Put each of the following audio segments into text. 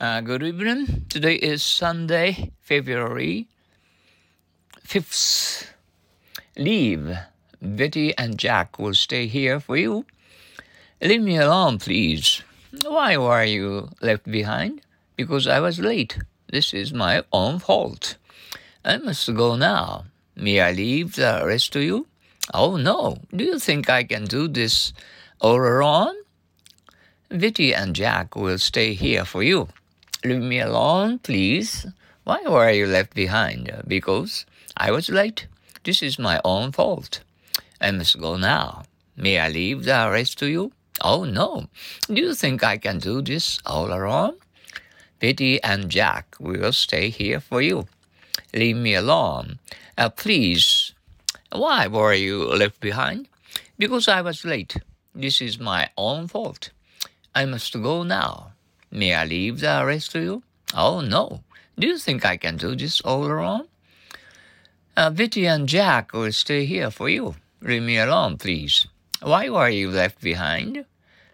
Uh, good evening. Today is Sunday, February 5th. Leave. Betty and Jack will stay here for you. Leave me alone, please. Why were you left behind? Because I was late. This is my own fault. I must go now. May I leave the rest to you? Oh no. Do you think I can do this all alone? Betty and Jack will stay here for you. Leave me alone, please. Why were you left behind? Because I was late. This is my own fault. I must go now. May I leave the rest to you? Oh, no. Do you think I can do this all alone? Betty and Jack will stay here for you. Leave me alone. Uh, please. Why were you left behind? Because I was late. This is my own fault. I must go now. May I leave the rest to you? Oh, no. Do you think I can do this all alone? Uh, and Jack will stay here for you. Leave me alone, please. Why were you left behind?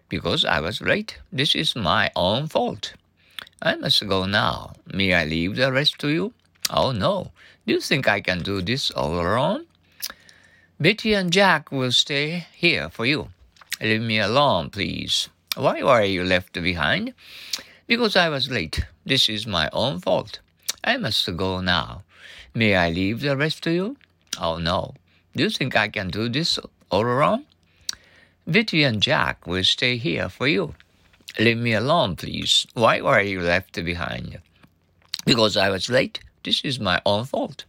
Because I was late. This is my own fault. I must go now. May I leave the rest to you? Oh, no. Do you think I can do this all alone? Betty and Jack will stay here for you. Leave me alone, please. Why were you left behind? Because I was late. This is my own fault. I must go now. May I leave the rest to you? Oh no. Do you think I can do this all alone? Betty and Jack will stay here for you. Leave me alone, please. Why were you left behind? Because I was late. This is my own fault.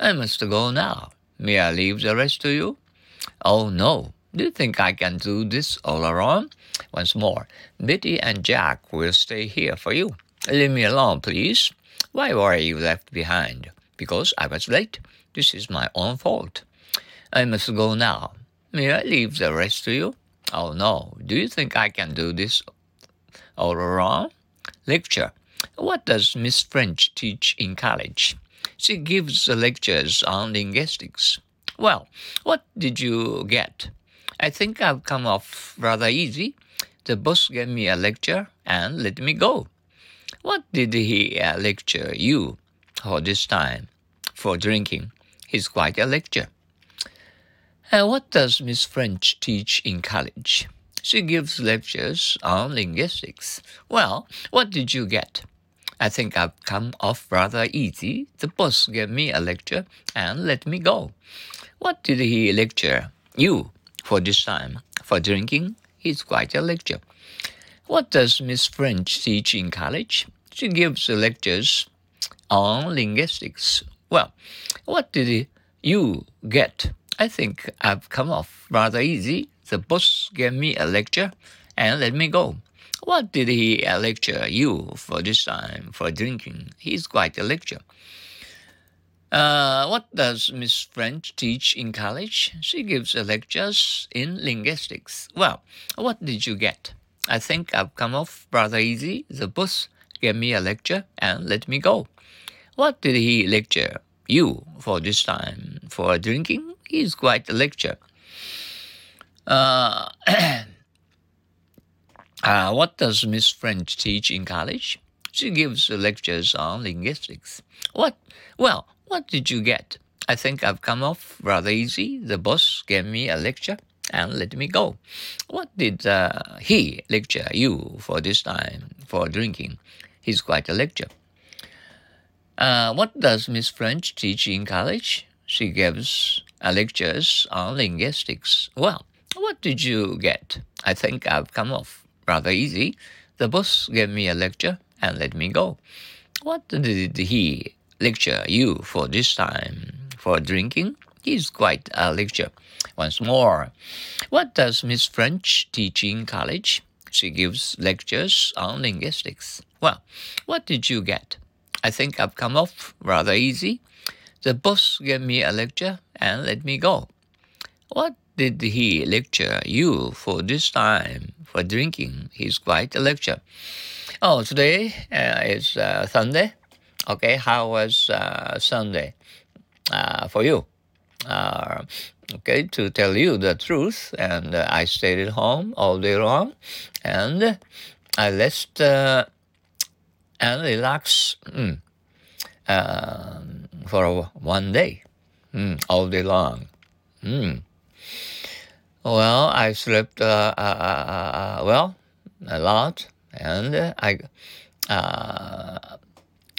I must go now. May I leave the rest to you? Oh no. Do you think I can do this all alone? Once more, Betty and Jack will stay here for you. Leave me alone, please. Why were you left behind? Because I was late. This is my own fault. I must go now. May I leave the rest to you? Oh no. Do you think I can do this all alone? Lecture. What does Miss French teach in college? She gives lectures on linguistics. Well, what did you get? I think I've come off rather easy. The boss gave me a lecture and let me go. What did he uh, lecture you for this time? For drinking. He's quite a lecture. And uh, what does Miss French teach in college? She gives lectures on linguistics. Well, what did you get? I think I've come off rather easy. The boss gave me a lecture and let me go. What did he lecture you? For this time. For drinking, it's quite a lecture. What does Miss French teach in college? She gives lectures on linguistics. Well, what did you get? I think I've come off rather easy. The boss gave me a lecture and let me go. What did he lecture you for this time for drinking? He's quite a lecture. Uh, what does Miss French teach in college? She gives lectures in linguistics. Well, what did you get? I think I've come off rather easy. The boss gave me a lecture and let me go. What did he lecture you for this time? For drinking? He's quite a lecture. Uh, uh, what does Miss French teach in college? She gives lectures on linguistics. What? Well, what did you get? I think I've come off rather easy. The boss gave me a lecture and let me go. What did uh, he lecture you for this time for drinking? He's quite a lecture. Uh, what does Miss French teach in college? She gives lectures on linguistics. Well, what did you get? I think I've come off rather easy. The boss gave me a lecture and let me go. What did he lecture you for this time for drinking is quite a lecture. Once more, what does Miss French teach in college? She gives lectures on linguistics. Well, what did you get? I think I've come off rather easy. The boss gave me a lecture and let me go. What did he lecture you for this time for drinking? He's quite a lecture. Oh, today uh, is uh, Sunday. Okay, how was uh, Sunday uh, for you? Uh, okay, to tell you the truth, and uh, I stayed at home all day long, and I left uh, and relax mm, uh, for one day, mm, all day long. Mm. Well, I slept uh well a lot, and I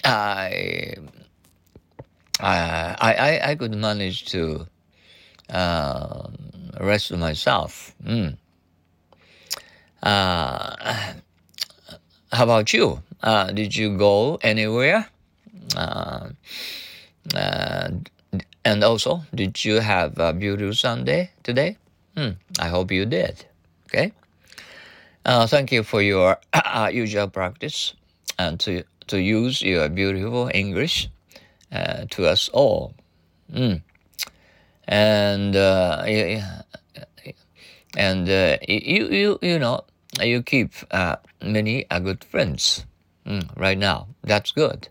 I I, I, I could manage to uh, rest myself. Mm. Uh, how about you? Uh, did you go anywhere? Uh, uh, and also, did you have a beautiful Sunday today? Mm, I hope you did. Okay. Uh, thank you for your usual practice and to to use your beautiful English uh, to us all. Mm. And uh, and uh, you you you know you keep uh, many uh, good friends mm, right now. That's good.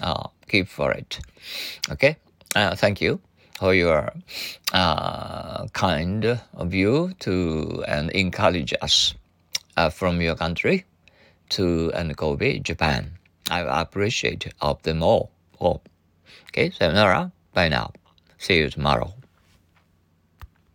Uh, keep for it. Okay. Uh, thank you for your kind you to and encourage us from your country to and Kobe, Japan. I appreciate of them all. all. Okay, sayonara. Bye now. See you tomorrow.